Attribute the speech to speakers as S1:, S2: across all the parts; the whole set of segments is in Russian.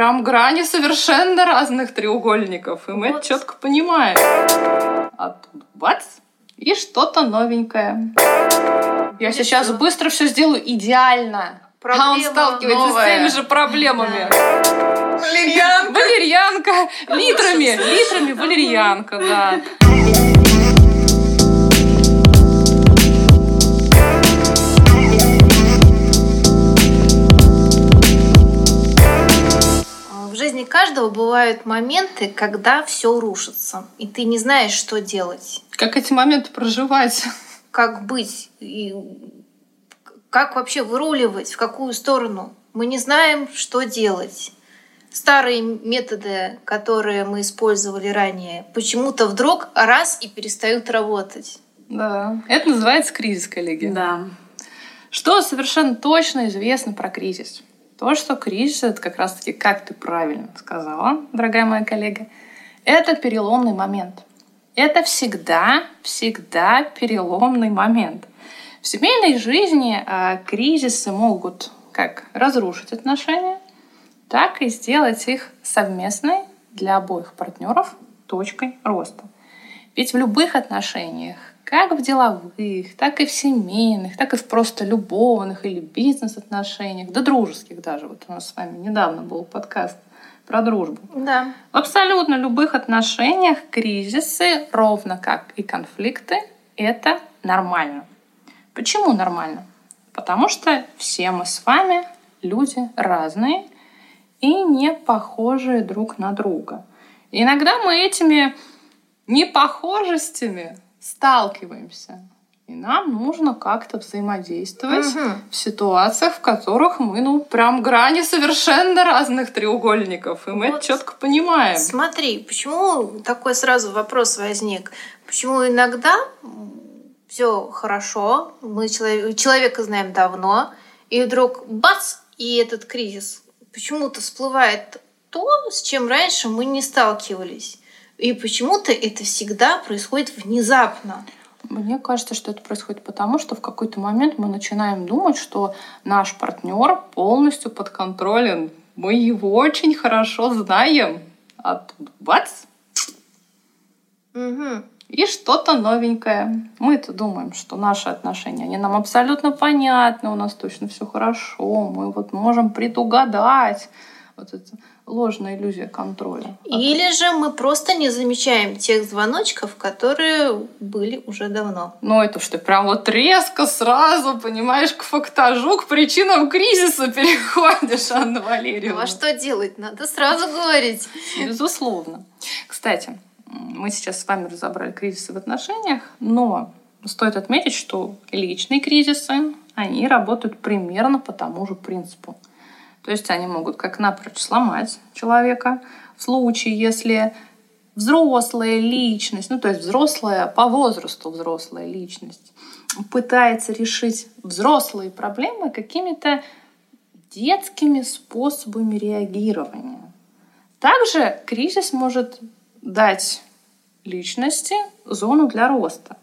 S1: прям грани совершенно разных треугольников, и мы
S2: Вот.
S1: это четко понимаем. А тут бац, и что-то новенькое. Я
S2: И
S1: сейчас
S2: всё.
S1: быстро все сделаю идеально. а он
S2: Проблема
S1: сталкивается
S2: новая.
S1: с теми же проблемами.
S3: Валерьянка!
S1: Валерьянка! Литрами, литрами валерьянка, да.
S2: Каждого бывают моменты, когда все рушится, и ты не знаешь, что делать,
S1: Как эти моменты проживать?
S2: как быть и как вообще выруливать, в какую сторону. Мы не знаем, что делать. Старые методы, которые мы использовали ранее, почему-то вдруг раз и перестают работать.
S1: Да, это называется кризис, коллеги.
S3: Да.
S1: Что совершенно точно известно про кризис? То, что кризис это как раз-таки, как ты правильно сказала, дорогая моя коллега, это переломный момент. Это всегда, всегда переломный момент. В семейной жизни а, кризисы могут как разрушить отношения, так и сделать их совместной для обоих партнеров точкой роста. Ведь в любых отношениях, как в деловых, так и в семейных, так и в просто любовных или бизнес-отношениях, да дружеских даже. Вот у нас с вами недавно был подкаст про дружбу.
S2: Да.
S1: В абсолютно любых отношениях кризисы, ровно как и конфликты, это нормально. Почему нормально? Потому что все мы с вами люди разные и не похожие друг на друга. Иногда мы этими непохожестями сталкиваемся. И нам нужно как-то взаимодействовать
S2: Мгм.
S1: в ситуациях, в которых мы, ну, прям грани совершенно разных треугольников. И мы это
S2: Вот.
S1: четко понимаем.
S2: Смотри, почему такой сразу вопрос возник? Почему иногда все хорошо, мы человека, человека знаем давно, и вдруг бац, и этот кризис почему-то всплывает то, с чем раньше мы не сталкивались. И почему-то это всегда происходит внезапно.
S1: Мне кажется, что это происходит потому, что в какой-то момент мы начинаем думать, что наш партнер полностью подконтролен. Мы его очень хорошо знаем. А тут бац,
S2: Мгм.
S1: и что-то новенькое. Мы-то думаем, что наши отношения, они нам абсолютно понятны, у нас точно все хорошо, мы вот можем предугадать. Вот это ложная иллюзия контроля.
S2: Или же мы просто не замечаем тех звоночков, которые были уже давно.
S1: Ну, это что, прям вот резко сразу, понимаешь, к фактажу, к причинам кризиса переходишь, Анна
S2: Ну
S1: Валерьевна.
S2: а что делать? Надо сразу говорить.
S1: Безусловно. Кстати, мы сейчас с вами разобрали кризисы в отношениях, но стоит отметить, что личные кризисы, они работают примерно по тому же принципу. То есть они могут как напрочь сломать человека в случае, если взрослая личность, ну то есть взрослая по возрасту взрослая личность, пытается решить взрослые проблемы какими-то детскими способами реагирования. Также кризис может дать личности зону для роста,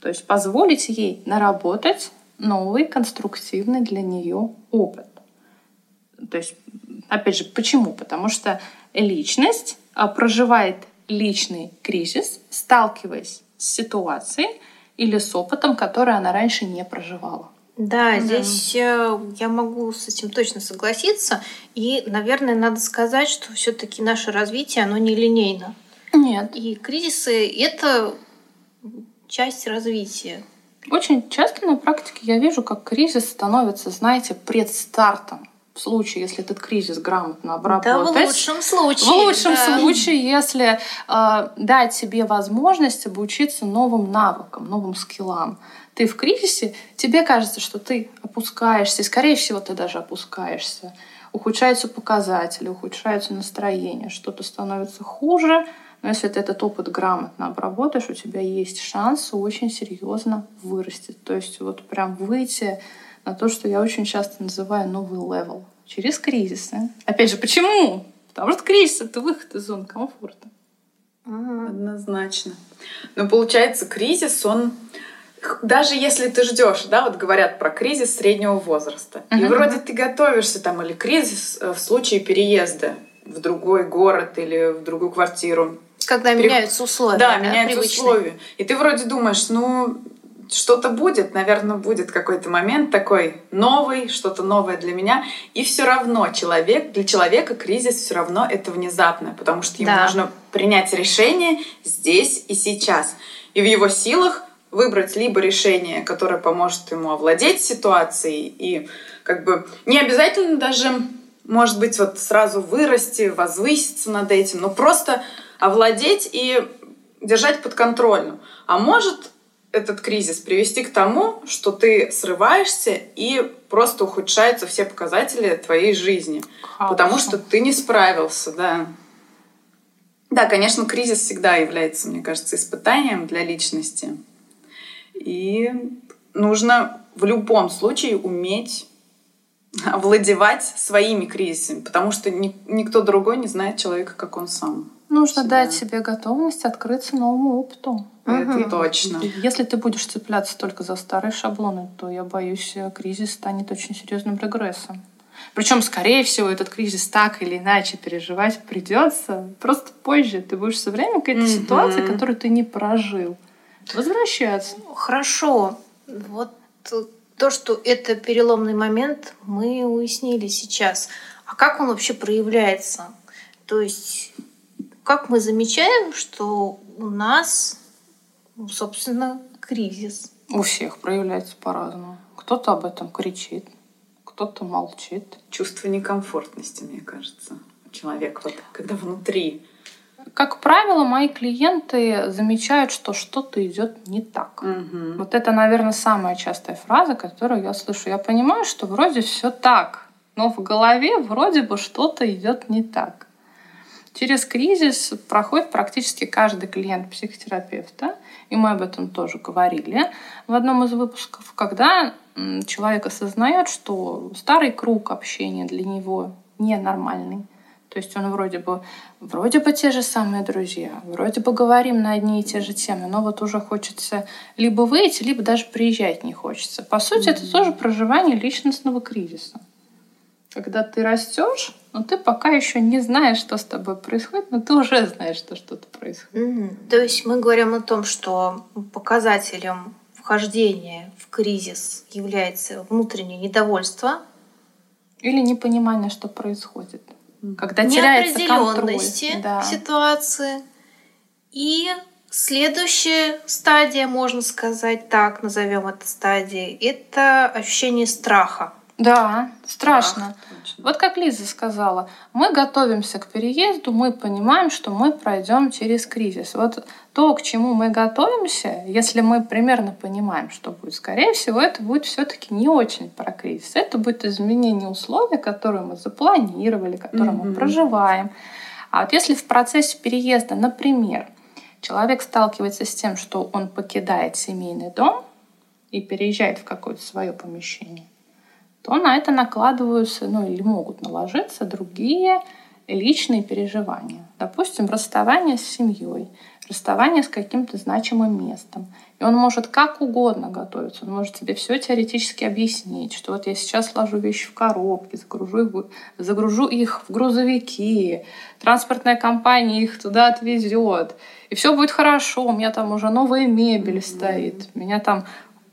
S1: то есть позволить ей наработать новый конструктивный для нее опыт. То есть, опять же, почему? Потому что личность а, проживает личный кризис, сталкиваясь с ситуацией или с опытом, который она раньше не проживала.
S2: Да,
S1: Да.
S2: здесь э, я могу с этим точно согласиться. И, наверное, надо сказать, что все-таки наше развитие, оно не линейно.
S1: Нет.
S2: И кризисы — это часть развития.
S1: Очень часто на практике я вижу, как кризис становится, знаете, предстартом. В случае, если этот кризис грамотно
S2: Да,
S1: обработать.
S2: в лучшем случае.
S1: В лучшем
S2: да.
S1: случае, если э, дать себе возможность обучиться новым навыкам, новым скиллам. Ты в кризисе, тебе кажется, что ты опускаешься, и, скорее всего, ты даже опускаешься. Ухудшаются показатели, ухудшается настроение, что-то становится хуже. Но если ты этот опыт грамотно обработаешь, у тебя есть шанс очень серьезно вырасти. То есть вот прям выйти на то, что я очень часто называю новый level через кризисы. Опять же, почему? Потому что кризис — это выход из зоны комфорта.
S2: Мгм.
S3: Однозначно. Но получается, кризис, он даже если ты ждешь, да, вот говорят про кризис среднего возраста, и
S1: Мгм.
S3: вроде ты готовишься там или кризис э, в случае переезда, в другой город или в другую квартиру.
S2: Когда
S3: При-
S2: меняются условия.
S3: Да, меняются
S2: привычные.
S3: условия. И ты вроде думаешь, ну, что-то будет, наверное, будет какой-то момент такой новый, что-то новое для меня. И все равно человек, для человека кризис все равно это внезапное, потому что ему
S2: Да.
S3: нужно принять решение здесь и сейчас. И в его силах выбрать либо решение, которое поможет ему овладеть ситуацией и как бы не обязательно даже, может быть, вот сразу вырасти, возвыситься над этим, но просто овладеть и держать под контролем. А может этот кризис привести к тому, что ты срываешься и просто ухудшаются все показатели твоей жизни. Потому что ты не справился, да. Да, конечно, кризис всегда является, мне кажется, испытанием для личности. И нужно в любом случае уметь овладевать своими кризисами, потому что ни- никто другой не знает человека, как он сам.
S1: Нужно
S3: Себя.
S1: дать себе готовность открыться новому опыту.
S3: Это точно.
S1: Если ты будешь цепляться только за старые шаблоны, то, я боюсь, э, кризис станет очень серьезным регрессом. Причем, скорее всего, этот кризис так или иначе переживать придется. Просто позже ты будешь все время к этой
S3: Мгм.
S1: ситуации, которую ты не прожил. Возвращаться.
S2: Хорошо. Вот э, то, что это переломный момент, мы уяснили сейчас. А как он вообще проявляется? То есть, как мы замечаем, что у нас, ну, собственно, кризис?
S1: У всех проявляется по-разному. Кто-то об этом кричит, кто-то молчит.
S3: Чувство некомфортности, мне кажется. Человек вот, когда внутри.
S1: Как правило, мои клиенты замечают, что что-то идет не так.
S3: Мгм.
S1: Вот это, наверное, самая частая фраза, которую я слышу. Я понимаю, что вроде все так, но в голове вроде бы что-то идет не так. Через кризис проходит практически каждый клиент психотерапевта, и мы об этом тоже говорили в одном из выпусков, когда человек осознает, что старый круг общения для него ненормальный. То есть он вроде бы, вроде бы те же самые друзья, вроде бы говорим на одни и те же темы, но вот уже хочется либо выйти, либо даже приезжать не хочется. По сути, это тоже проживание личностного кризиса. Когда ты растешь, но ты пока еще не знаешь, что с тобой происходит, но ты уже знаешь, что что-то происходит.
S2: Мгм. То есть мы говорим о том, что показателем вхождения в кризис является внутреннее недовольство,
S1: Или непонимание, что происходит. Когда теряется контроль.
S2: неопределенности
S1: Да.
S2: ситуации. И следующая стадия, можно сказать так, назовем это стадией, это ощущение страха.
S1: Да, страшно.
S3: Точно.
S1: Вот как Лиза сказала, мы готовимся к переезду, мы понимаем, что мы пройдем через кризис. Вот то, к чему мы готовимся, если мы примерно понимаем, что будет, скорее всего, это будет все-таки не очень про кризис. Это будет изменение условий, которые мы запланировали, которые мы
S3: Мгм.
S1: проживаем. А вот если в процессе переезда, например, человек сталкивается с тем, что он покидает семейный дом и переезжает в какое-то свое помещение, то на это накладываются, ну или могут наложиться другие личные переживания. Допустим, расставание с семьей, расставание с каким-то значимым местом. И он может как угодно готовиться. Он может тебе все теоретически объяснить, что вот я сейчас сложу вещи в коробки, загружу их, загружу их в грузовики, транспортная компания их туда отвезет, и все будет хорошо. У меня там уже новая мебель стоит, меня там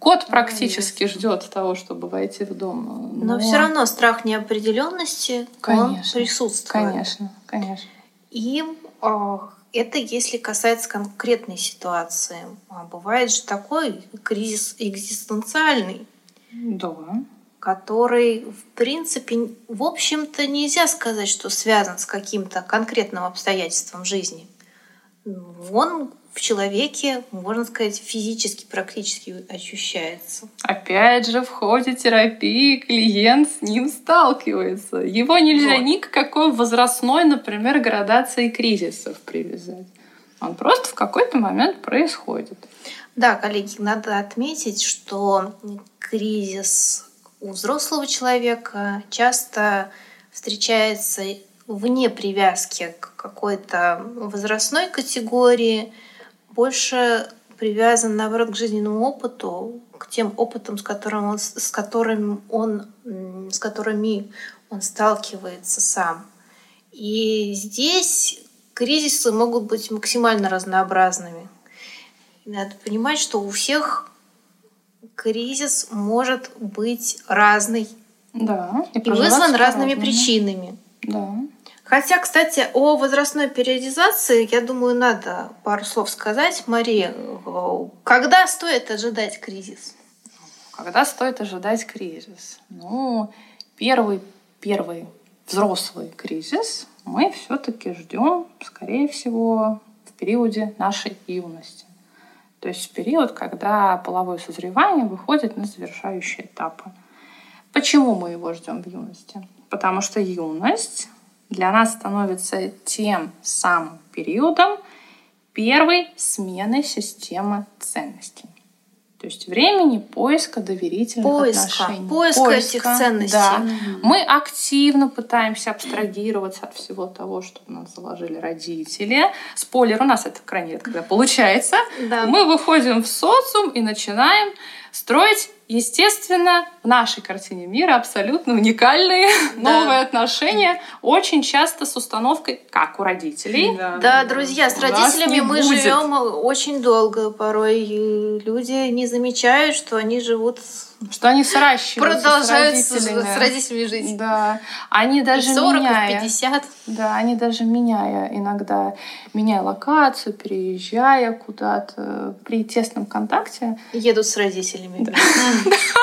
S1: кот практически ждет того, чтобы войти в дом.
S2: Но все равно страх неопределенности он
S1: Конечно,
S2: присутствует.
S1: Конечно, конечно.
S2: И а, это если касается конкретной ситуации. А бывает же такой кризис экзистенциальный,
S1: Да.
S2: который, в принципе, в общем-то, нельзя сказать, что связан с каким-то конкретным обстоятельством жизни. Он в человеке, можно сказать, физически практически ощущается.
S1: Опять же, в ходе терапии клиент с ним сталкивается. Его нельзя
S2: Вот.
S1: ни к какой возрастной, например, градации кризисов привязать. Он просто в какой-то момент происходит.
S2: Да, коллеги, надо отметить, что кризис у взрослого человека часто встречается вне привязки к какой-то возрастной категории, больше привязан, наоборот, к жизненному опыту, к тем опытам, с, которым он, с, которым он, с которыми он сталкивается сам. И здесь кризисы могут быть максимально разнообразными. Надо понимать, что у всех кризис может быть разный
S1: Да.
S2: и вызван разными
S1: по-разному.
S2: причинами.
S1: Да.
S2: Хотя, кстати, о возрастной периодизации, я думаю, надо пару слов сказать. Мария, э, когда стоит ожидать кризис?
S1: Когда стоит ожидать кризис? Ну, первый, первый взрослый кризис мы все-таки ждем, скорее всего, в периоде нашей юности. То есть в период, когда половое созревание выходит на завершающие этапы. Почему мы его ждем в юности? Потому что юность для нас становится тем самым периодом первой смены системы ценностей. То есть времени поиска доверительных
S2: Поиска.
S1: отношений.
S2: Поиска этих ценностей.
S1: Да. Мы активно пытаемся абстрагироваться от всего того, что в нас заложили родители. Спойлер, у нас это крайне редко когда получается.
S2: Да.
S1: Мы выходим в социум и начинаем строить, естественно, в нашей картине мира абсолютно уникальные новые отношения, очень часто с установкой, как у родителей.
S2: Да, друзья, с родителями мы
S1: будет.
S2: живем очень долго. Порой и люди не замечают, что они живут,
S1: Что они сращиваются
S2: продолжают
S1: с
S2: с,
S1: родителями.
S2: с родителями жить.
S1: Да, они
S2: И
S1: даже
S2: в 40, и
S1: меняя,
S2: в 50.
S1: да, они даже меняя иногда, меняя локацию, переезжая куда-то при тесном контакте
S2: Едут с родителями.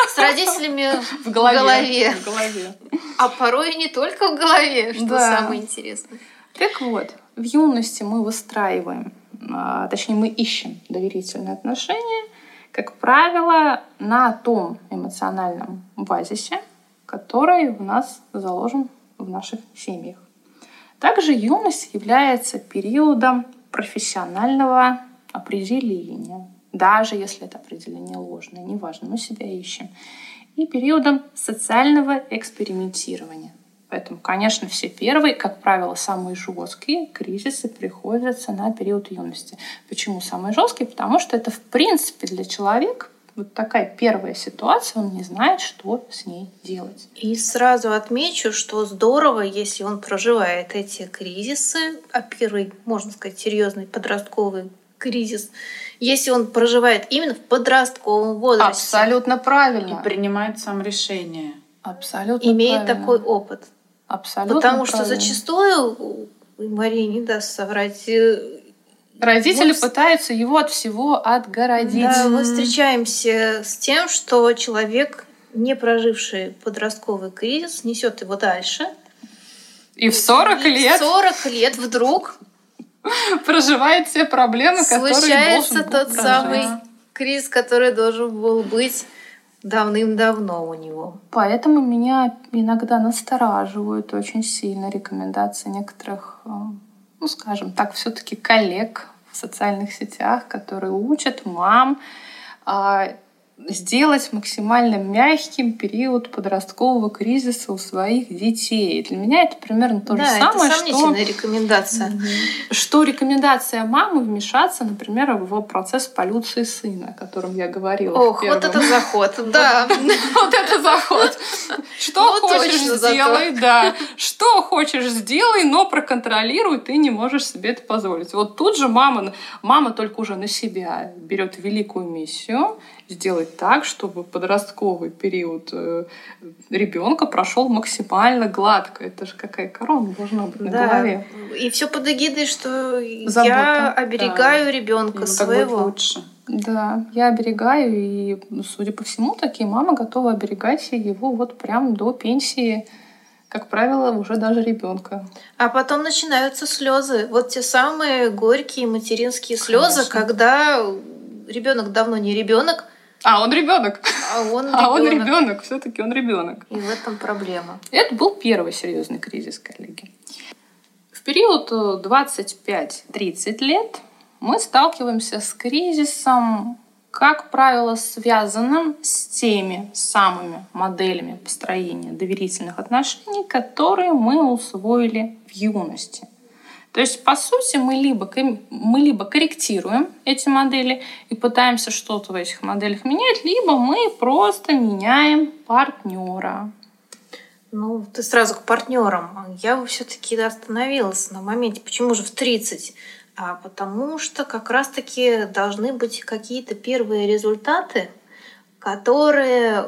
S2: С родителями
S1: в голове, в голове.
S2: А порой и не только в голове, что самое интересное.
S1: Так вот, в юности мы выстраиваем, а, точнее, мы ищем доверительные отношения, как правило, на том эмоциональном базисе, который у нас заложен в наших семьях. Также юность является периодом профессионального определения, даже если это определение ложное, неважно, мы себя ищем, и периодом социального экспериментирования. Поэтому, конечно, все первые, как правило, самые жесткие кризисы приходятся на период юности. Почему самые жесткие? Потому что это, в принципе, для человека вот такая первая ситуация, он не знает, что с ней делать.
S2: И сразу отмечу, что здорово, если он проживает эти кризисы, а первый, можно сказать, серьезный подростковый кризис, если он проживает именно в подростковом возрасте,
S1: Абсолютно
S3: И
S1: правильно.
S3: принимает сам решение.
S1: Абсолютно
S2: имеет
S1: правильно.
S2: такой опыт.
S1: Абсолютно
S2: Потому что
S1: правильно.
S2: зачастую, Мария не даст соврать, э,
S1: Родители
S2: мы
S1: пытаются его от всего отгородить.
S2: да, мы встречаемся с тем, что человек, не проживший подростковый кризис, несет его дальше.
S1: И в 40
S2: И в
S1: лет
S2: 40 лет вдруг
S1: проживает все проблемы, которые
S2: случается
S1: должен был
S2: тот
S1: прожить.
S2: самый кризис, который должен был быть давным-давно у него.
S1: Поэтому меня иногда настораживают очень сильно рекомендации некоторых, э, ну, скажем так, все-таки коллег в социальных сетях, которые учат мам а, сделать максимально мягким период подросткового кризиса у своих детей. Для меня это примерно то
S2: да,
S1: же самое,
S2: это
S1: что
S2: сомнительная рекомендация.
S1: что рекомендация мамы вмешаться, например, в процесс полюции сына, о котором я говорила.
S2: Ох, вот это заход, да.
S1: Вот это заход. Что
S2: Вот
S1: хочешь, сделай, да. Что хочешь, сделай, но проконтролируй, ты не можешь себе это позволить. Вот тут же мама, мама только уже на себя берет великую миссию сделать так, чтобы подростковый период ребенка прошел максимально гладко. Это же какая корона должна быть на
S2: Да.
S1: голове.
S2: И все под эгидой, что я
S1: Забота.
S2: оберегаю ребенка
S3: Ему так будет
S2: своего.
S3: лучше.
S1: Да, я оберегаю, и, ну, судя по всему, такие мамы готовы оберегать его вот прям до пенсии, как правило, уже даже ребенка.
S2: А потом начинаются слезы. Вот те самые горькие материнские слезы,
S1: Конечно.
S2: когда ребенок давно не ребенок,
S1: А он ребенок.
S2: а он
S1: А он
S2: ребенок.
S1: ребенок, все-таки он ребенок.
S2: И в этом проблема.
S1: Это был первый серьезный кризис, коллеги. В период э, 25-30 лет мы сталкиваемся с кризисом, как правило, связанным с теми самыми моделями построения доверительных отношений, которые мы усвоили в юности. То есть, по сути, мы либо, мы либо корректируем эти модели и пытаемся что-то в этих моделях менять, либо мы просто меняем партнера.
S2: Ну, ты сразу к партнерам. Я бы все-таки остановилась на моменте. Почему же в 30? А потому что как раз-таки должны быть какие-то первые результаты, которые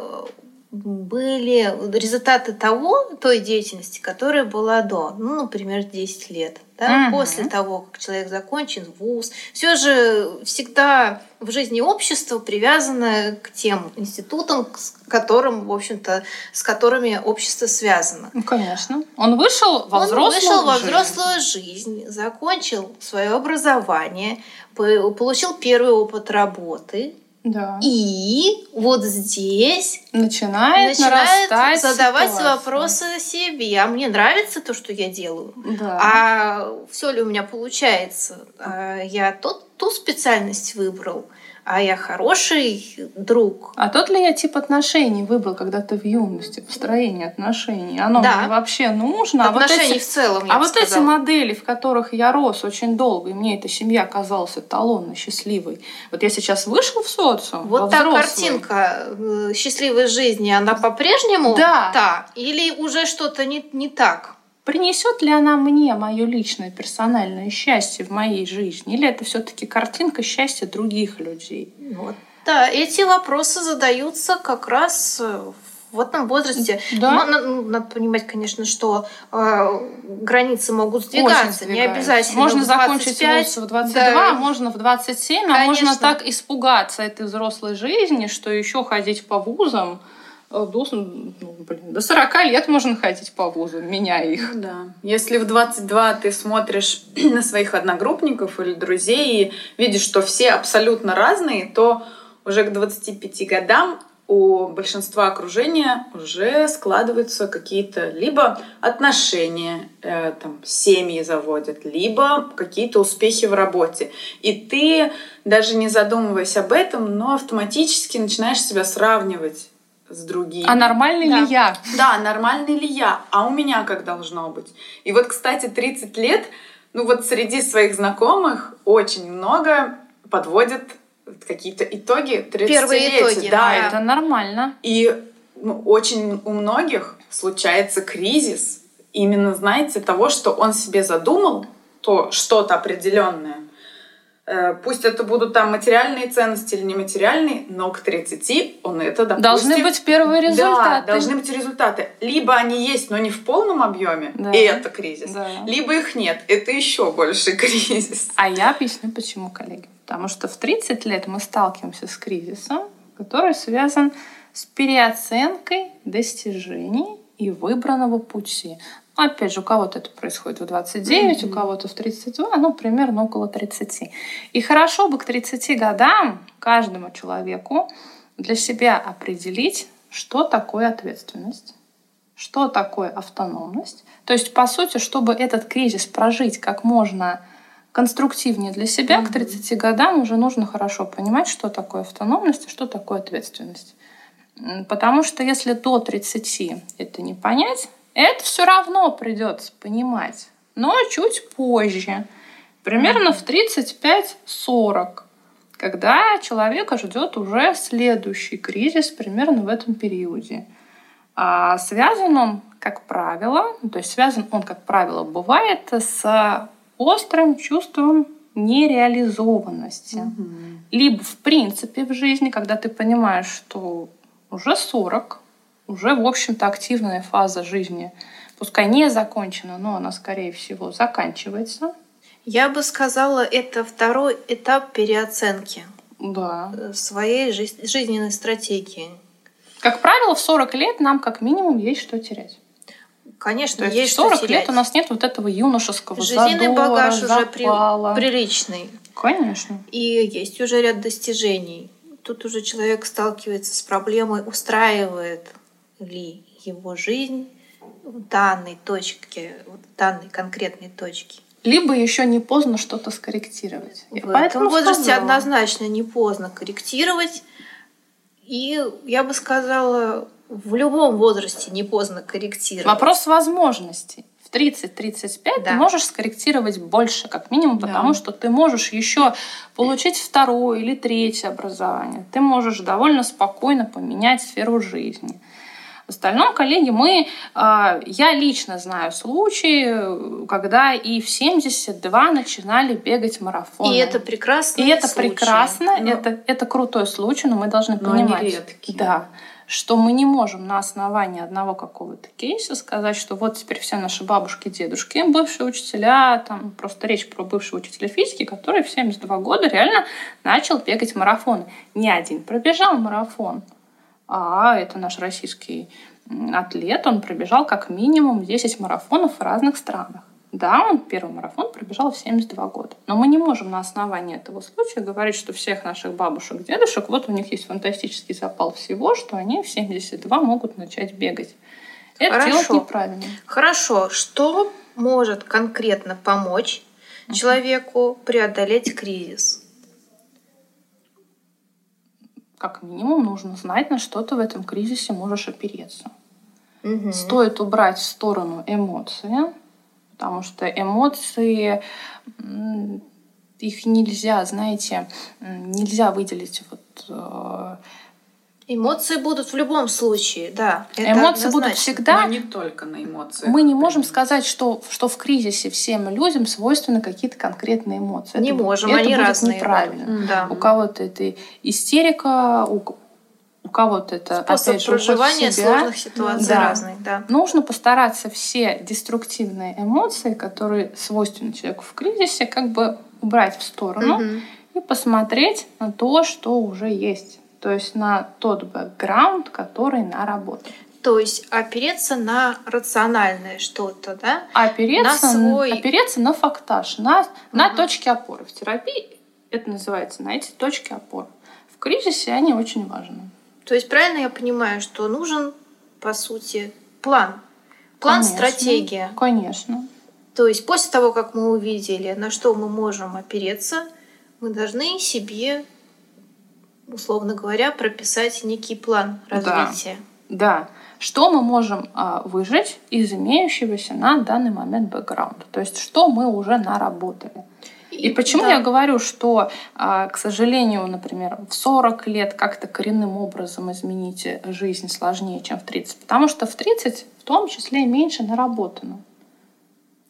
S2: были результаты того, той деятельности, которая была до, ну, например, 10 лет. Да? Угу. После того, как человек закончил вуз. Все же всегда в жизни общества привязано к тем институтам, с которым, в общем-то, с которыми общество связано.
S1: Ну, конечно. Он вышел во взрослую
S2: Он вышел
S1: во
S2: взрослую жизнь, закончил свое образование, получил первый опыт работы,
S1: да.
S2: И вот здесь
S1: начинает, начинает
S2: задавать ситуация. вопросы себе. А мне нравится то, что я делаю.
S1: Да.
S2: А все ли у меня получается? А я тот, ту специальность выбрал а я хороший друг.
S1: А тот ли я тип отношений выбрал, когда ты в юности, построение отношений? Оно да. мне вообще нужно?
S2: Отношений
S1: а вот
S2: эти, в целом, я
S1: А вот
S2: сказала.
S1: эти модели, в которых я рос очень долго, и мне эта семья казалась эталонно счастливой. Вот я сейчас вышел в социум,
S2: Вот та картинка э, счастливой жизни, она по-прежнему
S1: да.
S2: та? Или уже что-то не, не так?
S1: Принесет ли она мне мое личное персональное счастье в моей жизни? Или это все-таки картинка счастья других людей?
S2: Вот. Да, эти вопросы задаются как раз э, в этом возрасте.
S1: Да.
S2: Надо, ну, надо понимать, конечно, что э, границы могут сдвигаться. Не обязательно.
S1: Можно закончить вуз в 22, да. можно в 27, конечно. а можно так испугаться этой взрослой жизни, что еще ходить по вузам Э, до, ну, блин, до 40 лет можно ходить по вузу, меняя их.
S3: Ну да. Если в 22 ты смотришь на своих одногруппников или друзей и видишь, что все абсолютно разные, то уже к 25 годам у большинства окружения уже складываются какие-то либо отношения, э, там, семьи заводят, либо какие-то успехи в работе. И ты, даже не задумываясь об этом, но автоматически начинаешь себя сравнивать с другими.
S1: А нормальный
S3: да.
S1: ли я?
S3: Да, нормальный ли я? А у меня как должно быть? И вот, кстати, 30 лет, ну вот среди своих знакомых очень много подводят какие-то итоги 30
S2: Первые итоги.
S3: Да,
S1: а это нормально.
S3: И ну, очень у многих случается кризис именно, знаете, того, что он себе задумал, то что-то определенное, пусть это будут там материальные ценности или нематериальные, но к 30 он это, допустим...
S1: Должны быть первые результаты.
S3: Да, должны быть результаты. Либо они есть, но не в полном объеме, да. и это кризис.
S1: Да.
S3: Либо их нет, это еще больше кризис.
S1: А я объясню, почему, коллеги. Потому что в 30 лет мы сталкиваемся с кризисом, который связан с переоценкой достижений и выбранного пути. Опять же, у кого-то это происходит в 29, mm-hmm. у кого-то в 32, ну, примерно около 30. И хорошо бы к 30 годам каждому человеку для себя определить, что такое ответственность, что такое автономность. То есть, по сути, чтобы этот кризис прожить как можно конструктивнее для себя, mm-hmm. к 30 годам уже нужно хорошо понимать, что такое автономность и что такое ответственность. Потому что если до 30 это не понять, это все равно придется понимать, но чуть позже, примерно в 35-40, когда человека ждет уже следующий кризис примерно в этом периоде. А связан он, как правило, то есть связан он, как правило, бывает с острым чувством нереализованности. Угу. Либо в принципе в жизни, когда ты понимаешь, что уже 40, уже, в общем-то, активная фаза жизни, пускай не закончена, но она, скорее всего, заканчивается.
S2: Я бы сказала, это второй этап переоценки
S1: да.
S2: Э, своей жизненной стратегии.
S1: Как правило, в 40 лет нам как минимум есть что терять.
S2: Конечно,
S1: То есть,
S2: есть
S1: в 40
S2: что
S1: лет у нас нет вот этого юношеского
S2: Жизненный
S1: задора,
S2: багаж
S1: запала.
S2: уже при, приличный.
S1: Конечно.
S2: И есть уже ряд достижений. Тут уже человек сталкивается с проблемой, устраивает ли его жизнь в данной точке, в данной конкретной точке.
S1: Либо еще не поздно что-то скорректировать.
S2: В этом возрасте сказала. однозначно не поздно корректировать. И я бы сказала, в любом возрасте не поздно корректировать.
S1: Вопрос возможностей. В 30-35 да. ты можешь скорректировать больше, как минимум, да. потому что ты можешь еще получить второе или третье образование. Ты можешь довольно спокойно поменять сферу жизни. Остальном, коллеги, мы, а, я лично знаю случаи, когда и в 72 начинали бегать марафоны.
S2: И это прекрасно.
S1: И это прекрасно, но... это, это крутой случай, но мы должны но понимать,
S3: они редкие.
S1: да, что мы не можем на основании одного какого-то кейса сказать, что вот теперь все наши бабушки, дедушки, бывшие учителя, там просто речь про бывшего учителя физики, который в 72 года реально начал бегать марафоны. Не один пробежал марафон а это наш российский атлет, он пробежал как минимум 10 марафонов в разных странах. Да, он первый марафон пробежал в 72 года. Но мы не можем на основании этого случая говорить, что всех наших бабушек, дедушек, вот у них есть фантастический запал всего, что они в 72 могут начать бегать. Это Хорошо. делать неправильно.
S2: Хорошо. Что может конкретно помочь человеку преодолеть кризис?
S1: Как минимум нужно знать, на что ты в этом кризисе можешь опереться.
S2: Угу.
S1: Стоит убрать в сторону эмоции, потому что эмоции их нельзя, знаете, нельзя выделить вот э,
S2: Эмоции будут в любом случае, да.
S1: Эмоции будут всегда.
S3: Но не только на эмоции.
S1: Мы не можем сказать, что, что в кризисе всем людям свойственны какие-то конкретные эмоции.
S2: Не
S1: это,
S2: можем,
S1: это
S2: они
S1: будет
S2: разные.
S1: неправильно.
S2: Да.
S1: У кого-то это истерика, у, у кого-то это
S2: Способ
S1: опять же,
S2: проживания
S1: себя.
S2: сложных ситуаций
S1: да.
S2: разный. Да.
S1: Нужно постараться все деструктивные эмоции, которые свойственны человеку в кризисе, как бы убрать в сторону
S2: Угу.
S1: и посмотреть на то, что уже есть то есть на тот бэкграунд, который наработан.
S2: То есть опереться на рациональное что-то, да?
S1: Опереться
S2: на, свой...
S1: опереться на фактаж, на, угу. на точки опоры. В терапии это называется найти точки опоры. В кризисе они очень важны.
S2: То есть правильно я понимаю, что нужен, по сути, план. План,
S1: конечно,
S2: стратегия.
S1: Конечно.
S2: То есть после того, как мы увидели, на что мы можем опереться, мы должны себе условно говоря, прописать некий план развития.
S1: Да. да. Что мы можем а, выжить из имеющегося на данный момент бэкграунда? То есть, что мы уже наработали. И, и почему да. я говорю, что, а, к сожалению, например, в 40 лет как-то коренным образом изменить жизнь сложнее, чем в 30? Потому что в 30 в том числе меньше наработано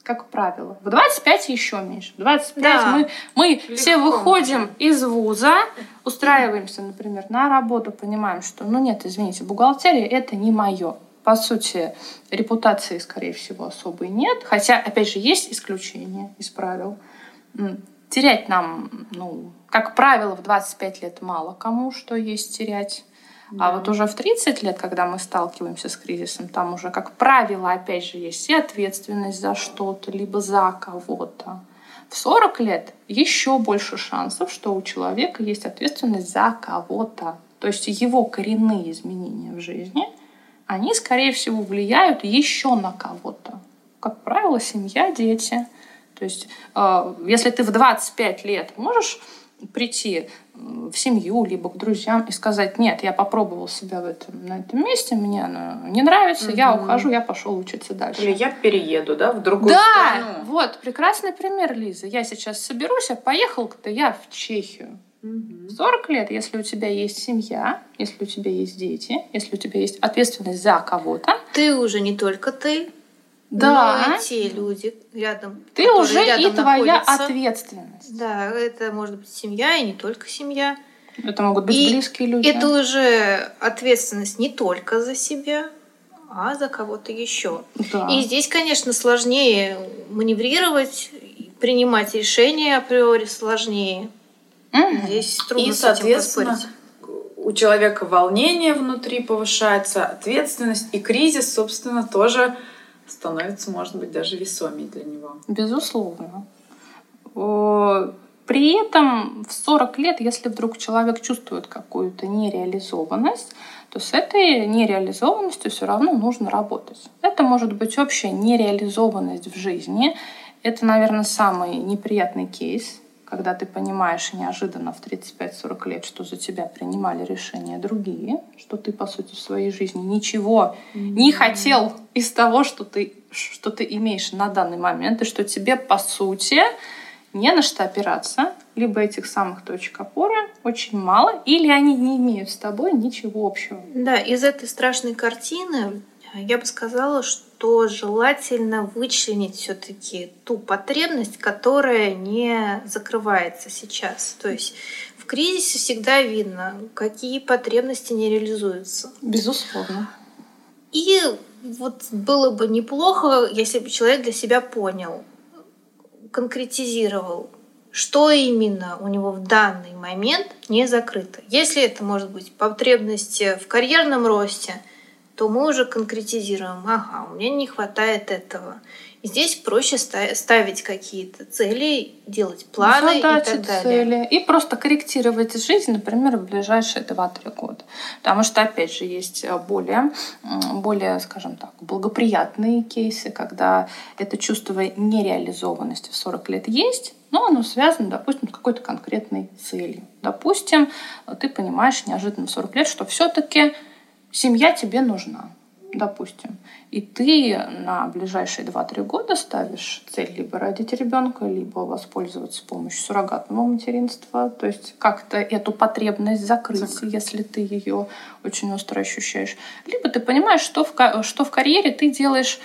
S1: как правило. В 25 еще меньше. В 25 да. мы, мы все выходим из вуза, устраиваемся, например, на работу, понимаем, что, ну нет, извините, бухгалтерия это не мое. По сути, репутации, скорее всего, особой нет. Хотя, опять же, есть исключения из правил. Терять нам, ну, как правило, в 25 лет мало кому что есть терять. Да. А вот уже в 30 лет, когда мы сталкиваемся с кризисом, там уже, как правило, опять же, есть и ответственность за что-то, либо за кого-то. В 40 лет еще больше шансов, что у человека есть ответственность за кого-то. То есть его коренные изменения в жизни, они, скорее всего, влияют еще на кого-то. Как правило, семья, дети. То есть, э, если ты в 25 лет можешь прийти в семью, либо к друзьям и сказать, нет, я попробовал себя в этом, на этом месте, мне оно не нравится, угу. я ухожу, я пошел учиться дальше.
S3: Или я перееду, да, в другую
S1: да,
S3: страну.
S1: Да, вот, прекрасный пример, Лиза. Я сейчас соберусь, а поехал-то я в Чехию.
S3: Угу.
S1: 40 лет, если у тебя есть семья, если у тебя есть дети, если у тебя есть ответственность за кого-то.
S2: Ты уже не только ты,
S1: да.
S2: но и те люди рядом.
S1: Ты уже рядом и твоя находятся. ответственность.
S2: Да, это может быть семья и не только семья.
S1: Это могут быть
S2: и
S1: близкие люди.
S2: Это уже ответственность не только за себя, а за кого-то еще.
S1: Да.
S2: И здесь, конечно, сложнее маневрировать, принимать решения априори сложнее.
S1: Угу.
S2: Здесь трудно
S3: и, соответственно, у человека волнение внутри повышается, ответственность и кризис, собственно, тоже становится, может быть, даже весомее для него.
S1: Безусловно. При этом в 40 лет, если вдруг человек чувствует какую-то нереализованность, то с этой нереализованностью все равно нужно работать. Это может быть общая нереализованность в жизни. Это, наверное, самый неприятный кейс, когда ты понимаешь неожиданно в 35-40 лет, что за тебя принимали решения другие, что ты, по сути, в своей жизни ничего mm-hmm. не хотел из того, что ты, что ты имеешь на данный момент, и что тебе, по сути, не на что опираться, либо этих самых точек опоры очень мало, или они не имеют с тобой ничего общего.
S2: Да, из этой страшной картины я бы сказала, что желательно вычленить все-таки ту потребность, которая не закрывается сейчас. То есть в кризисе всегда видно, какие потребности не реализуются.
S1: Безусловно.
S2: И вот было бы неплохо, если бы человек для себя понял, конкретизировал, что именно у него в данный момент не закрыто. Если это может быть потребность в карьерном росте, то мы уже конкретизируем, ага, у меня не хватает этого. И здесь проще ставить какие-то цели, делать планы Задачи, и так далее. Цели.
S1: И просто корректировать жизнь, например, в ближайшие 2-3 года. Потому что, опять же, есть более, более, скажем так, благоприятные кейсы, когда это чувство нереализованности в 40 лет есть, но оно связано, допустим, с какой-то конкретной целью. Допустим, ты понимаешь неожиданно в 40 лет, что все-таки семья тебе нужна допустим, и ты на ближайшие 2-3 года ставишь цель либо родить ребенка, либо воспользоваться помощью суррогатного материнства, то есть как-то эту потребность закрыть, Закрыть. если ты ее очень остро ощущаешь. Либо ты понимаешь, что в, что в карьере ты делаешь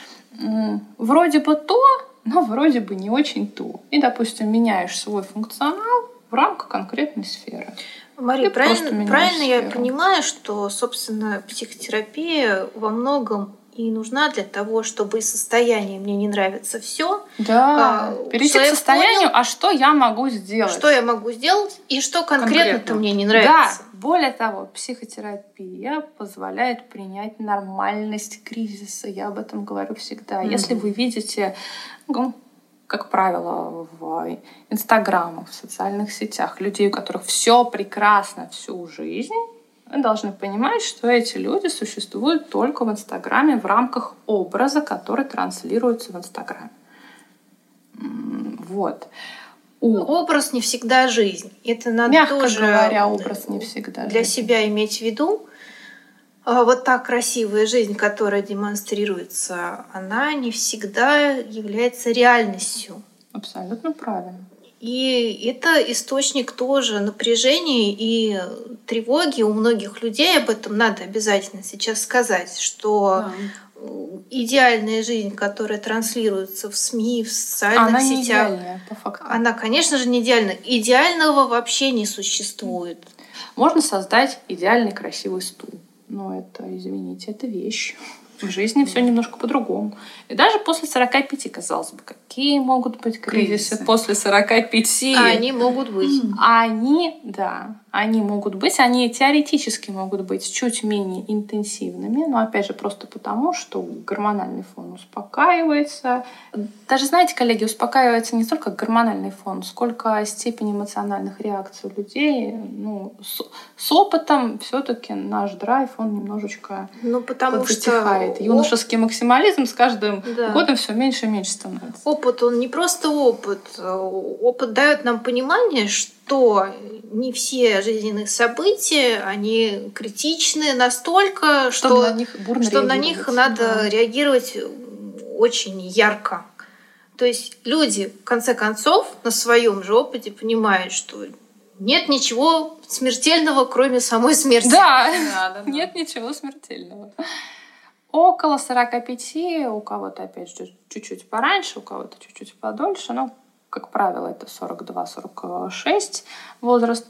S1: вроде бы то, но вроде бы не очень то. И, допустим, меняешь свой функционал в рамках конкретной сферы.
S2: Мария, правильно, правильно я понимаю, что, собственно, психотерапия во многом и нужна для того, чтобы из состояния мне не нравится все.
S1: Да. А, перейти к состоянию, понял, а что я могу сделать?
S2: Что я могу сделать и что конкретно-то мне не нравится.
S1: Да. Более того, психотерапия позволяет принять нормальность кризиса. Я об этом говорю всегда. Mm-hmm. Если вы видите ну, как правило, в инстаграмах, в социальных сетях, людей, у которых все прекрасно всю жизнь, вы должны понимать, что эти люди существуют только в Инстаграме в рамках образа, который транслируется в Инстаграме. Вот.
S2: У... Образ не всегда жизнь. Это надо
S1: Мягко
S2: тоже
S1: говоря, образ не всегда
S2: для жизнь. себя иметь в виду. А вот та красивая жизнь, которая демонстрируется, она не всегда является реальностью.
S1: Абсолютно правильно.
S2: И это источник тоже напряжения и тревоги у многих людей. Об этом надо обязательно сейчас сказать, что да. идеальная жизнь, которая транслируется в СМИ, в социальных
S1: она
S2: сетях,
S1: не идеальная, по факту.
S2: она, конечно же, не идеальна. Идеального вообще не существует.
S1: Можно создать идеальный красивый стул но это, извините, это вещь. В жизни все немножко по-другому. И даже после 45, казалось бы, какие могут быть кризисы, кризисы. после 45?
S2: А они могут быть.
S1: Они, да, они могут быть, они теоретически могут быть чуть менее интенсивными, но опять же просто потому, что гормональный фон успокаивается. Даже, знаете, коллеги, успокаивается не только гормональный фон, сколько степень эмоциональных реакций у людей. Ну, с, с опытом все-таки наш драйв, он немножечко
S2: ну, потому
S1: подзатихает. Что... Юношеский максимализм с каждым да. годом все меньше и меньше становится.
S2: Опыт, он не просто опыт. Опыт дает нам понимание, что не все жизненные события, они критичны настолько, что, что на них, что на них надо да. реагировать очень ярко. То есть люди, в конце концов, на своем же опыте понимают, что нет ничего смертельного, кроме самой смерти.
S1: Да, да, да, нет ничего смертельного. Около 45, у кого-то, опять же, чуть-чуть пораньше, у кого-то чуть-чуть подольше, но, как правило, это 42-46 возраст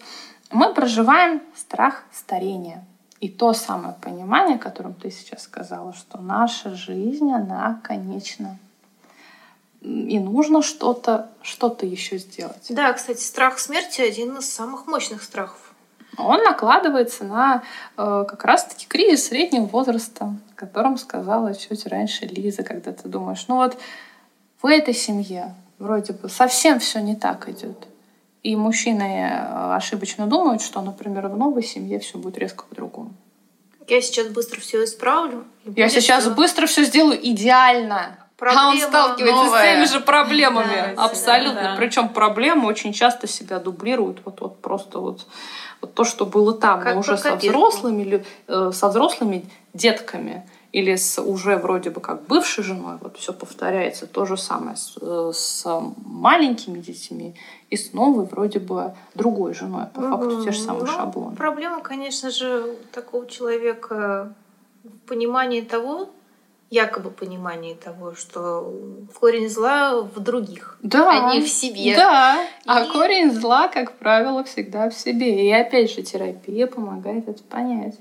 S1: мы проживаем страх старения. И то самое понимание, о котором ты сейчас сказала, что наша жизнь, она конечна. И нужно что-то что еще сделать.
S2: Да, кстати, страх смерти один из самых мощных страхов.
S1: Он накладывается на э, как раз-таки кризис среднего возраста, о котором сказала чуть раньше Лиза, когда ты думаешь, ну вот в этой семье вроде бы совсем все не так идет. И мужчины э, ошибочно думают, что, например, в новой семье все будет резко по-другому.
S2: Я сейчас быстро все исправлю.
S1: Я сейчас все... быстро все сделаю идеально. Проблема а он сталкивается новая. с теми же проблемами. Да, Абсолютно. Да. Причем проблемы очень часто себя дублируют. Вот, вот просто вот, вот то, что было там, как но уже со взрослыми, э, со взрослыми детками. Или с уже вроде бы как бывшей женой, вот все повторяется, то же самое с, э, с маленькими детьми и с новой вроде бы другой женой, по факту те же самые
S2: Ну,
S1: шаблоны.
S2: Проблема, конечно же, такого человека в понимании того, якобы понимании того, что корень зла в других,
S1: Да,
S2: а не в себе.
S1: Да, а
S2: И-
S1: корень зла, как правило, всегда в себе. И опять же, терапия помогает это понять.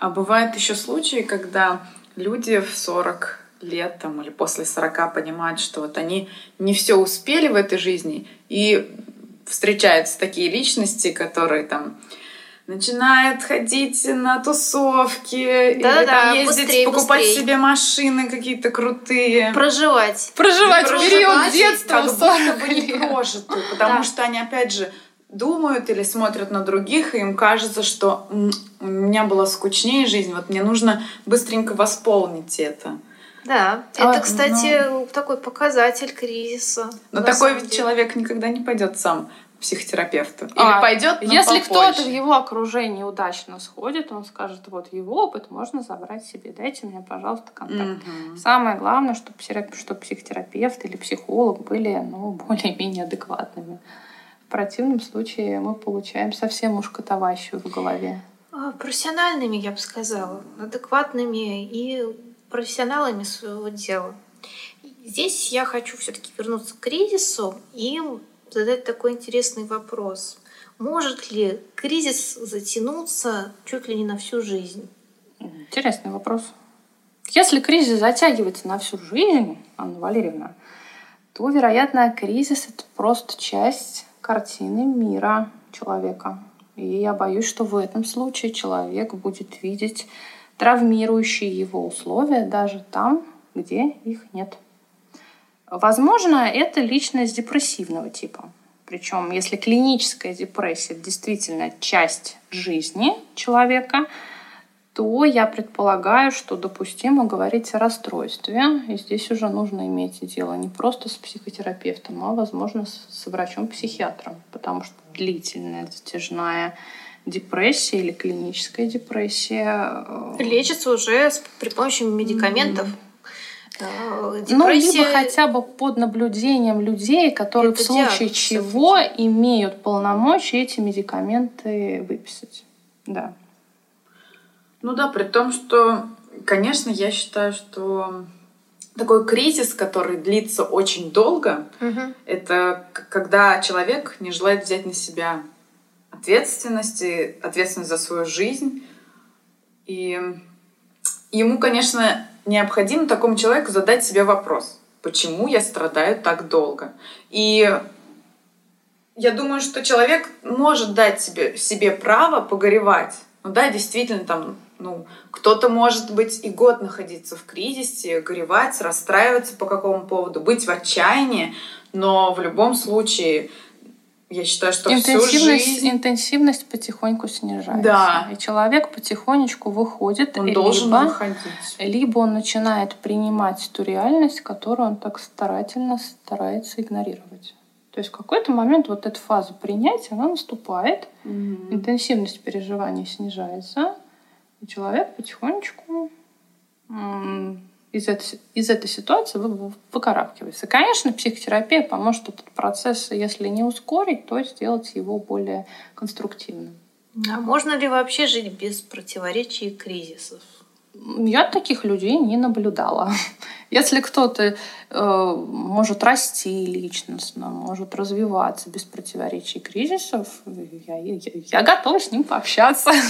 S3: А бывают еще случаи, когда люди в 40 лет там, или после 40 понимают, что вот они не все успели в этой жизни, и встречаются такие личности, которые там начинают ходить на тусовки, или
S2: Да-да-да,
S3: там ездить,
S2: быстрей,
S3: покупать
S2: быстрей.
S3: себе машины какие-то крутые.
S2: Проживать.
S1: Проживать
S3: Проживать
S1: период детства
S3: как будто
S1: 40
S3: бы не
S1: лет.
S3: прожитый, потому
S2: Да.
S3: что они опять же думают или смотрят на других, и им кажется, что «М, у меня была скучнее жизнь, вот мне нужно быстренько восполнить это.
S2: Да,
S1: А,
S2: это, кстати, такой показатель кризиса.
S3: Но такой ведь
S2: деле.
S3: человек никогда не пойдет сам психотерапевту. Или
S1: А,
S3: пойдет, но
S1: Если кто-то в его окружении удачно сходит, он скажет, вот его опыт можно забрать себе, дайте мне, пожалуйста, контакт.
S3: Мгм.
S1: Самое главное, чтобы, чтобы психотерапевт или психолог были ну, более-менее адекватными. В противном случае мы получаем совсем уж котоващую в голове.
S2: А, Профессиональными, я бы сказала, адекватными и профессионалами своего дела. Здесь я хочу все-таки вернуться к кризису и задать такой интересный вопрос. Может ли кризис затянуться чуть ли не на всю жизнь?
S1: Интересный вопрос. Если кризис затягивается на всю жизнь, Анна Валерьевна, то, вероятно, кризис — это просто часть картины мира человека. И я боюсь, что в этом случае человек будет видеть травмирующие его условия даже там, где их нет. Возможно, это личность депрессивного типа. Причем, если клиническая депрессия действительно часть жизни человека, то я предполагаю, что допустимо говорить о расстройстве. И здесь уже нужно иметь дело не просто с психотерапевтом, а, возможно, с, врачом-психиатром. Потому что длительная, затяжная депрессия или клиническая депрессия... э,
S2: Лечится уже при помощи медикаментов. Э,
S1: Ну, либо
S2: Депрессия
S1: хотя бы под наблюдением людей, которые
S2: Это
S1: в случае
S2: диагноз
S1: чего имеют полномочия эти медикаменты выписать. Да.
S3: Ну да, при том, что, конечно, я считаю, что такой кризис, который длится очень долго,
S2: Мгм.
S3: это когда человек не желает взять на себя ответственности, ответственность за свою жизнь. И ему, конечно, необходимо такому человеку задать себе вопрос, почему я страдаю так долго. И я думаю, что человек может дать себе, себе право погоревать. Ну да, действительно, там, ну, кто-то может быть и год находиться в кризисе, горевать, расстраиваться по какому поводу, быть в отчаянии, но в любом случае, я считаю, что всю
S1: Интенсивность,
S3: жизнь
S1: интенсивность потихоньку снижается.
S3: Да.
S1: И человек потихонечку выходит,
S3: он
S1: либо,
S3: должен выходить.
S1: либо он начинает принимать ту реальность, которую он так старательно старается игнорировать. То есть в какой-то момент вот эта фаза принятия, она наступает,
S3: Мгм.
S1: интенсивность переживаний снижается, человек потихонечку из этой, из этой ситуации вы- вы- выкарабкивается. Конечно, психотерапия поможет этот процесс, если не ускорить, то сделать его более конструктивным.
S2: А можно ли вообще жить без противоречий и кризисов?
S1: Я таких людей не наблюдала. Если кто-то э, может расти личностно, может развиваться без противоречий кризисов, я, я, я готова с ним пообщаться.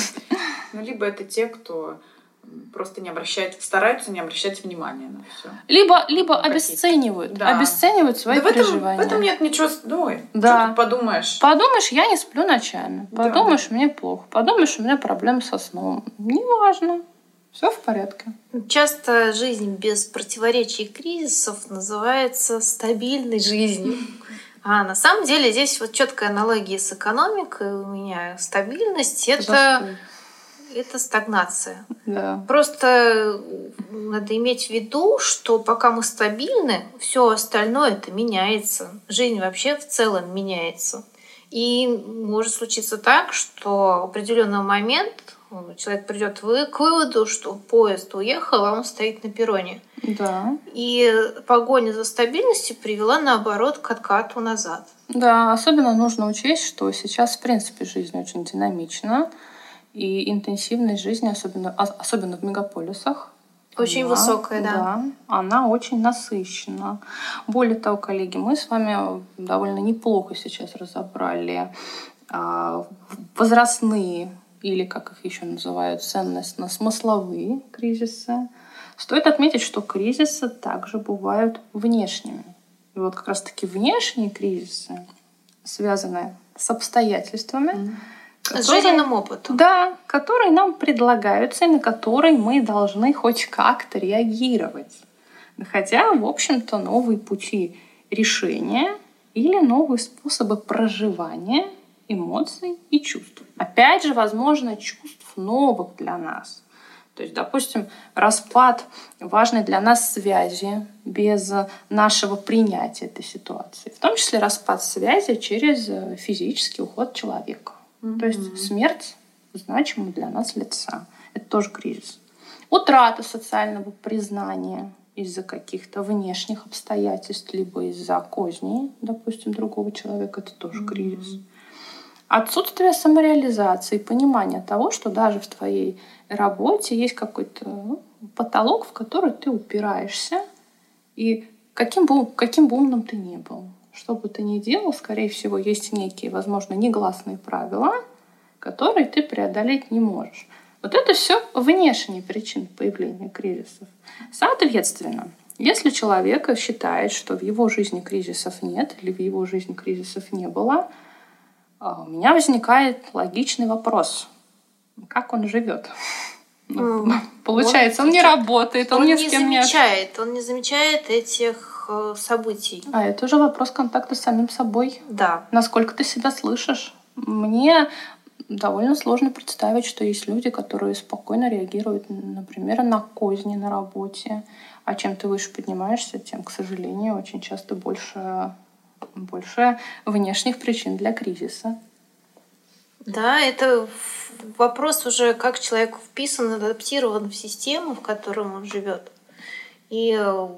S3: Ну, либо это те, кто просто не обращает, стараются не обращать внимания на все.
S1: Либо, либо
S3: Какие-то.
S1: обесценивают,
S3: Да.
S1: обесценивают свои
S3: да в этом, в
S1: переживания.
S3: этом нет ничего, ну,
S1: Да.
S3: что подумаешь.
S1: Подумаешь, я не сплю ночами.
S3: Да.
S1: Подумаешь, мне плохо. Подумаешь, у меня проблемы со сном. Неважно. Все в порядке.
S2: Часто жизнь без противоречий и кризисов называется стабильной жизнью. А на самом деле здесь вот четкая аналогия с экономикой у меня. Стабильность это, это стагнация.
S1: Да.
S2: Просто надо иметь в виду, что пока мы стабильны, все остальное это меняется. Жизнь вообще в целом меняется. И может случиться так, что в определенный момент Человек придет к выводу, что поезд уехал, а он стоит на перроне.
S1: Да.
S2: И погоня за стабильностью привела, наоборот, к откату назад.
S1: Да, особенно нужно учесть, что сейчас, в принципе, жизнь очень динамична, и интенсивность жизни, особенно, особенно в мегаполисах,
S2: очень она, высокая, да.
S1: Да, она очень насыщена. Более того, коллеги, мы с вами довольно неплохо сейчас разобрали а, возрастные или, как их еще называют, ценностно-смысловые кризисы. Стоит отметить, что кризисы также бывают внешними. И вот как раз-таки внешние кризисы связаны с обстоятельствами, mm-hmm
S2: Которые, с жизненным опытом.
S1: Да, которые нам предлагаются и на которые мы должны хоть как-то реагировать, находя, в общем-то, новые пути решения или новые способы проживания эмоций и чувств. Опять же, возможно, чувств новых для нас. То есть, допустим, распад важной для нас связи без нашего принятия этой ситуации. В том числе распад связи через физический уход человека. Mm-hmm. То есть смерть значимого для нас лица. Это тоже кризис. Утрата социального признания из-за каких-то внешних обстоятельств, либо из-за козней, допустим, другого человека, это тоже mm-hmm. кризис. Отсутствие самореализации, понимания того, что даже в твоей работе есть какой-то ну, потолок, в который ты упираешься, и каким бы, каким бы умным ты ни был, что бы ты ни делал, скорее всего, есть некие, возможно, негласные правила, которые ты преодолеть не можешь. Вот это все внешние причины появления кризисов. Соответственно, если человек считает, что в его жизни кризисов нет или в его жизни кризисов не было, у меня возникает логичный вопрос. Как он живет? Ну, получается, он, он не работает, он, он ни с кем
S2: не замечает, он не замечает этих Э, событий.
S1: А это уже вопрос контакта с самим собой.
S2: Да.
S1: Насколько ты себя слышишь? Мне довольно сложно представить, что есть люди, которые спокойно реагируют, например, на козни на работе. А чем ты выше поднимаешься, тем, к сожалению, очень часто больше, больше внешних причин для кризиса.
S2: Да, это вопрос уже, как человек вписан, адаптирован в систему, в которой он живет. И э,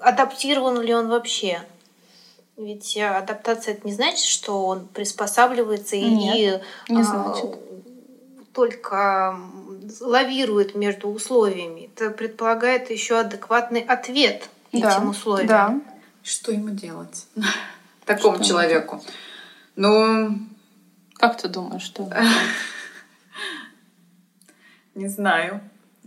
S2: адаптирован ли он вообще? Ведь адаптация это не значит, что он приспосабливается
S1: Нет,
S2: и
S1: не значит. А,
S2: только лавирует между условиями. Это предполагает еще адекватный ответ да, этим условиям.
S1: Да.
S3: Что ему делать? Такому что человеку. Ну.
S1: Как ты думаешь, что?
S3: Не знаю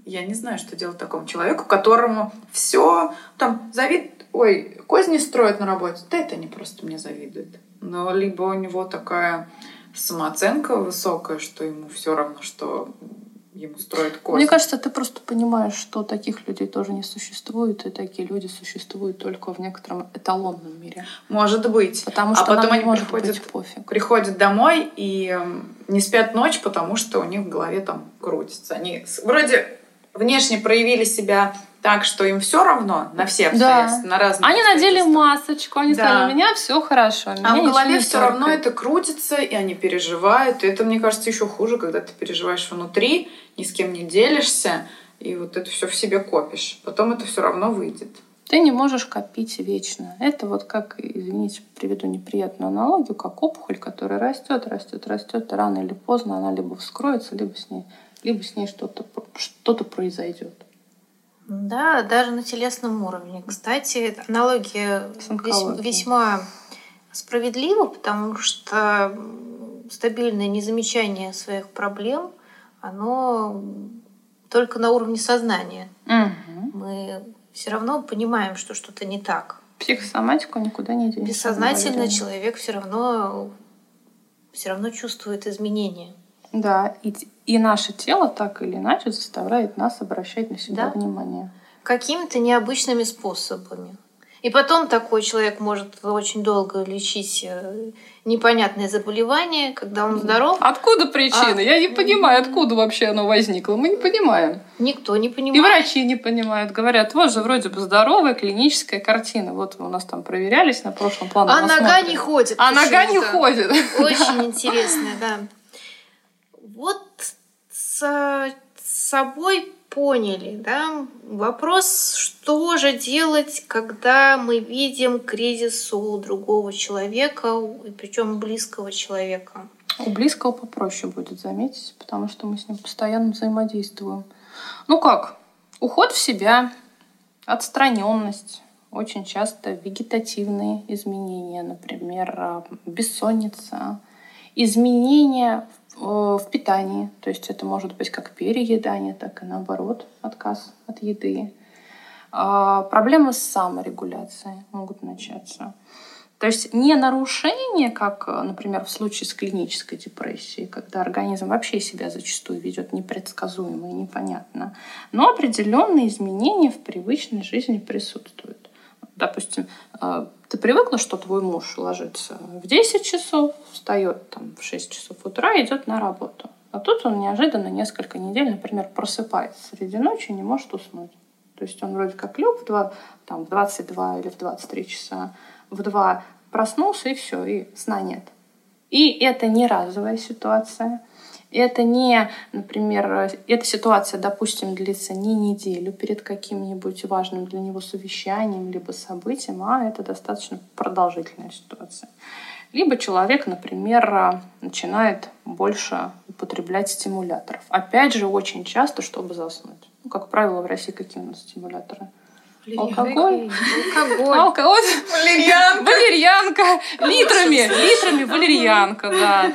S3: я не знаю, что делать такому человеку, которому все там завид, ой, козни строят на работе. Да это не просто мне завидуют. Но либо у него такая самооценка высокая, что ему все равно, что ему строят козни.
S1: Мне кажется, ты просто понимаешь, что таких людей тоже не существует, и такие люди существуют только в некотором эталонном мире.
S3: Может быть.
S1: Потому что а потом они приходят, быть пофиг.
S3: приходят домой и не спят ночь, потому что у них в голове там крутится. Они вроде внешне проявили себя так, что им все равно на все обстоятельства, да. на разные
S1: Они надели масочку, они да. сказали, у меня все хорошо.
S3: а в голове все равно это крутится, и они переживают. И это, мне кажется, еще хуже, когда ты переживаешь внутри, ни с кем не делишься, и вот это все в себе копишь. Потом это все равно выйдет.
S1: Ты не можешь копить вечно. Это вот как, извините, приведу неприятную аналогию, как опухоль, которая растет, растет, растет, и рано или поздно она либо вскроется, либо с ней либо с ней что-то что произойдет.
S2: Да, даже на телесном уровне. Кстати, аналогия весьма справедлива, потому что стабильное незамечание своих проблем, оно только на уровне сознания.
S1: Угу.
S2: Мы все равно понимаем, что что-то не так.
S1: Психосоматику никуда не денешь.
S2: Бессознательно человек все равно все равно чувствует изменения.
S1: Да, и, и наше тело так или иначе заставляет нас обращать на себя да? внимание.
S2: Какими-то необычными способами. И потом такой человек может очень долго лечить э, непонятное заболевание, когда он здоров.
S1: Откуда причина? А... Я не понимаю, откуда вообще оно возникло. Мы не понимаем.
S2: Никто не понимает.
S1: И врачи не понимают. Говорят, вот же вроде бы здоровая клиническая картина. Вот у нас там проверялись на прошлом плане.
S2: А нога не ходит.
S1: А нога не ходит.
S2: Очень интересная, да. С собой поняли, да? Вопрос, что же делать, когда мы видим кризис у другого человека, и причем близкого человека?
S1: У близкого попроще будет заметить, потому что мы с ним постоянно взаимодействуем. Ну как? Уход в себя, отстраненность, очень часто вегетативные изменения, например, а, бессонница, изменения в питании, то есть это может быть как переедание, так и наоборот, отказ от еды. А, проблемы с саморегуляцией могут начаться. То есть не нарушение, как, например, в случае с клинической депрессией, когда организм вообще себя зачастую ведет непредсказуемо и непонятно, но определенные изменения в привычной жизни присутствуют. Допустим, э, ты привыкла, что твой муж ложится в 10 часов, встает там, в 6 часов утра и идет на работу. А тут он неожиданно несколько недель, например, просыпается среди ночи и не может уснуть. То есть он вроде как лег в, 2, там, в 22 или в 23 часа, в 2 проснулся и все, и сна нет. И это не разовая ситуация. Это не, например, эта ситуация, допустим, длится не неделю перед каким-нибудь важным для него совещанием либо событием, а это достаточно продолжительная ситуация. Либо человек, например, начинает больше употреблять стимуляторов. Опять же, очень часто, чтобы заснуть. Ну, как правило, в России какие у нас стимуляторы? Алкоголь.
S2: Алкоголь.
S1: Алкоголь.
S3: Валерьянка.
S1: Валерьянка. Литрами. Литрами валерьянка, да.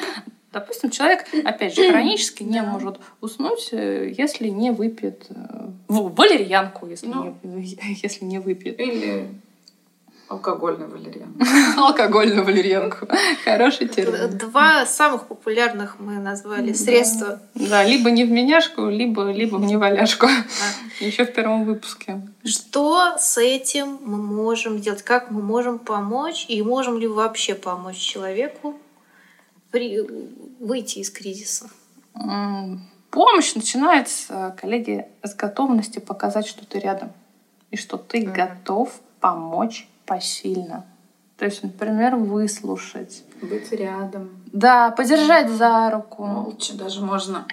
S1: Допустим, человек, опять же, хронически не может уснуть, э, если не выпьет э, валерьянку, если, ну, не, если не выпьет.
S3: Или алкогольную валерьянку.
S1: Алкогольную валерьянку. Хороший термин.
S2: Два самых популярных мы назвали средства.
S1: Да, либо не в меняшку, либо, либо в неваляшку. Еще в первом выпуске.
S2: Что с этим мы можем сделать? Как мы можем помочь? И можем ли вообще помочь человеку при... выйти из кризиса?
S1: Помощь начинается, коллеги, с готовности показать, что ты рядом. И что ты mm-hmm. готов помочь посильно. То есть, например, выслушать.
S3: Быть рядом.
S1: Да, подержать за руку.
S3: Молча даже можно.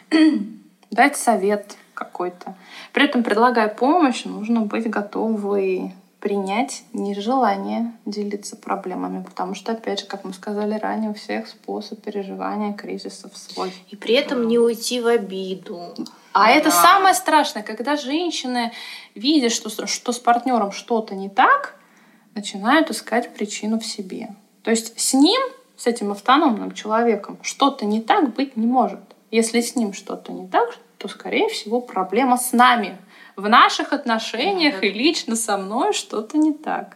S1: Дать совет какой-то. При этом, предлагая помощь, нужно быть готовой принять нежелание делиться проблемами, потому что, опять же, как мы сказали ранее, у всех способ переживания кризисов свой.
S2: И при этом не уйти в обиду.
S1: А да. это самое страшное, когда женщины видят, что, что с партнером что-то не так, начинают искать причину в себе. То есть с ним, с этим автономным человеком, что-то не так быть не может. Если с ним что-то не так, то, скорее всего, проблема с нами, в наших отношениях и лично со мной что-то не так.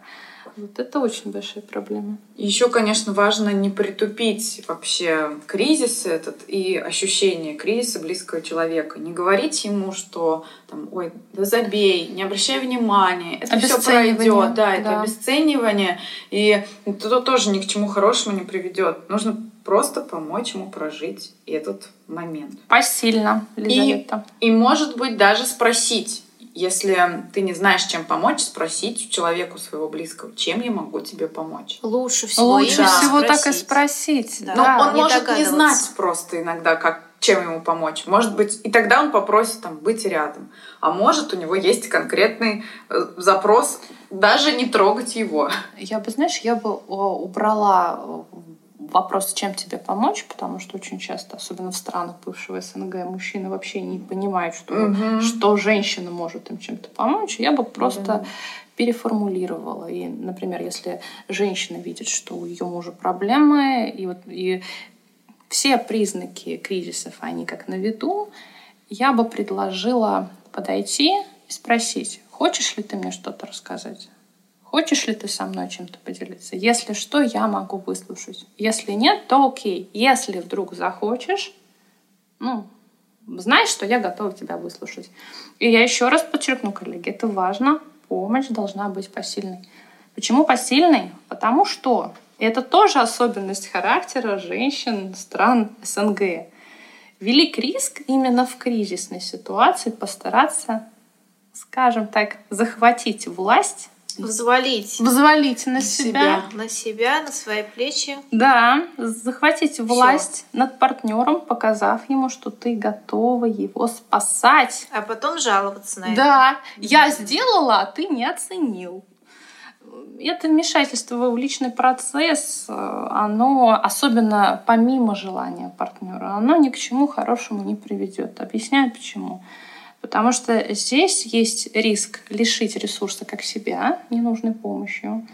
S1: Вот это очень большая проблема.
S3: Еще, конечно, важно не притупить вообще кризис этот и ощущение кризиса близкого человека. Не говорить ему, что там, ой, да забей, не обращай внимания, это все пройдет. Да, это да. обесценивание. И это тоже ни к чему хорошему не приведет. Нужно просто помочь ему прожить этот момент.
S1: Посильно, Лизавета.
S3: И, и может быть, даже спросить, если ты не знаешь, чем помочь, спросить человеку своего близкого, чем я могу тебе помочь.
S2: Лучше всего.
S1: Лучше да. всего спросить. так и спросить.
S3: Да. Но он не может не знать просто иногда, как чем ему помочь. Может быть, и тогда он попросит там быть рядом. А может, у него есть конкретный э, запрос даже не трогать его.
S1: Я бы, знаешь, я бы убрала э, вопрос, чем тебе помочь, потому что очень часто, особенно в странах бывшего СНГ, мужчины вообще не понимают, что, угу. что женщина может им чем-то помочь. Я бы просто угу. переформулировала. И, например, если женщина видит, что у ее мужа проблемы, и, вот, и все признаки кризисов, они как на виду, я бы предложила подойти и спросить, хочешь ли ты мне что-то рассказать? Хочешь ли ты со мной чем-то поделиться? Если что, я могу выслушать. Если нет, то окей. Если вдруг захочешь, ну, знай, что я готова тебя выслушать. И я еще раз подчеркну, коллеги, это важно. Помощь должна быть посильной. Почему посильной? Потому что это тоже особенность характера женщин стран СНГ. Велик риск именно в кризисной ситуации постараться, скажем так, захватить власть
S2: Взвалить
S1: взвалить на себя.
S3: себя.
S2: на себя, на свои плечи.
S1: Да, захватить власть над партнером, показав ему, что ты готова его спасать.
S2: А потом жаловаться на это.
S1: Да, я сделала, а ты не оценил. Это вмешательство в личный процесс, оно, особенно помимо желания партнера, оно ни к чему хорошему не приведет. Объясняю почему. Потому что здесь есть риск лишить ресурса как себя ненужной помощью,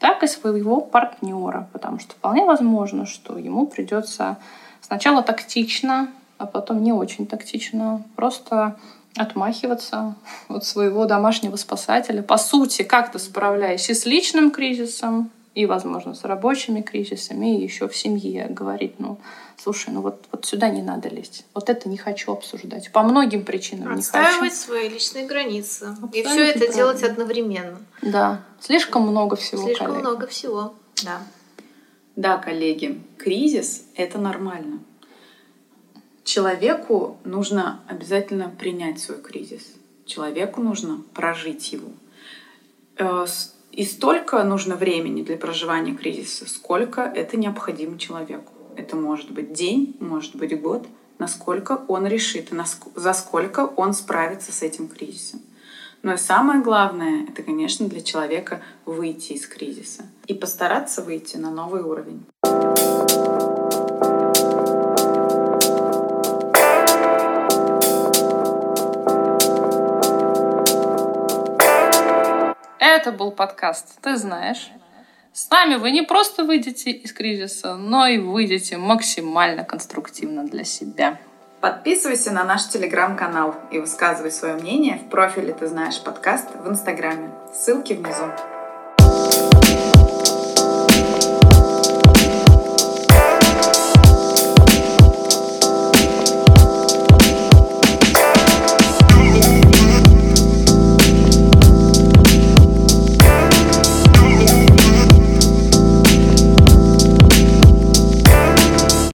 S1: так и своего партнера. Потому что вполне возможно, что ему придется сначала тактично, а потом не очень тактично просто отмахиваться от своего домашнего спасателя. По сути, как-то справляясь и с личным кризисом, и, возможно, с рабочими кризисами, и еще в семье говорить, ну, слушай, ну вот, вот сюда не надо лезть. Вот это не хочу обсуждать. По многим причинам не
S2: Отстаивать
S1: хочу.
S2: свои личные границы. и
S1: Абсолютно
S2: все это
S1: правильно.
S2: делать одновременно.
S1: Да, слишком много всего,
S2: Слишком
S1: коллег.
S2: много всего. Да.
S3: Да, коллеги, кризис — это нормально. Человеку нужно обязательно принять свой кризис. Человеку нужно прожить его. Э, И столько нужно времени для проживания кризиса, сколько это необходимо человеку. Это может быть день, может быть год, насколько он решит, и за сколько он справится с этим кризисом. Но и самое главное, это, конечно, для человека выйти из кризиса и постараться выйти на новый уровень.
S1: Это был подкаст «Ты знаешь». С нами вы не просто выйдете из кризиса, но и выйдете максимально конструктивно для себя.
S3: Подписывайся на наш телеграм-канал и высказывай свое мнение в профиле «Ты знаешь подкаст» в Инстаграме. Ссылки внизу.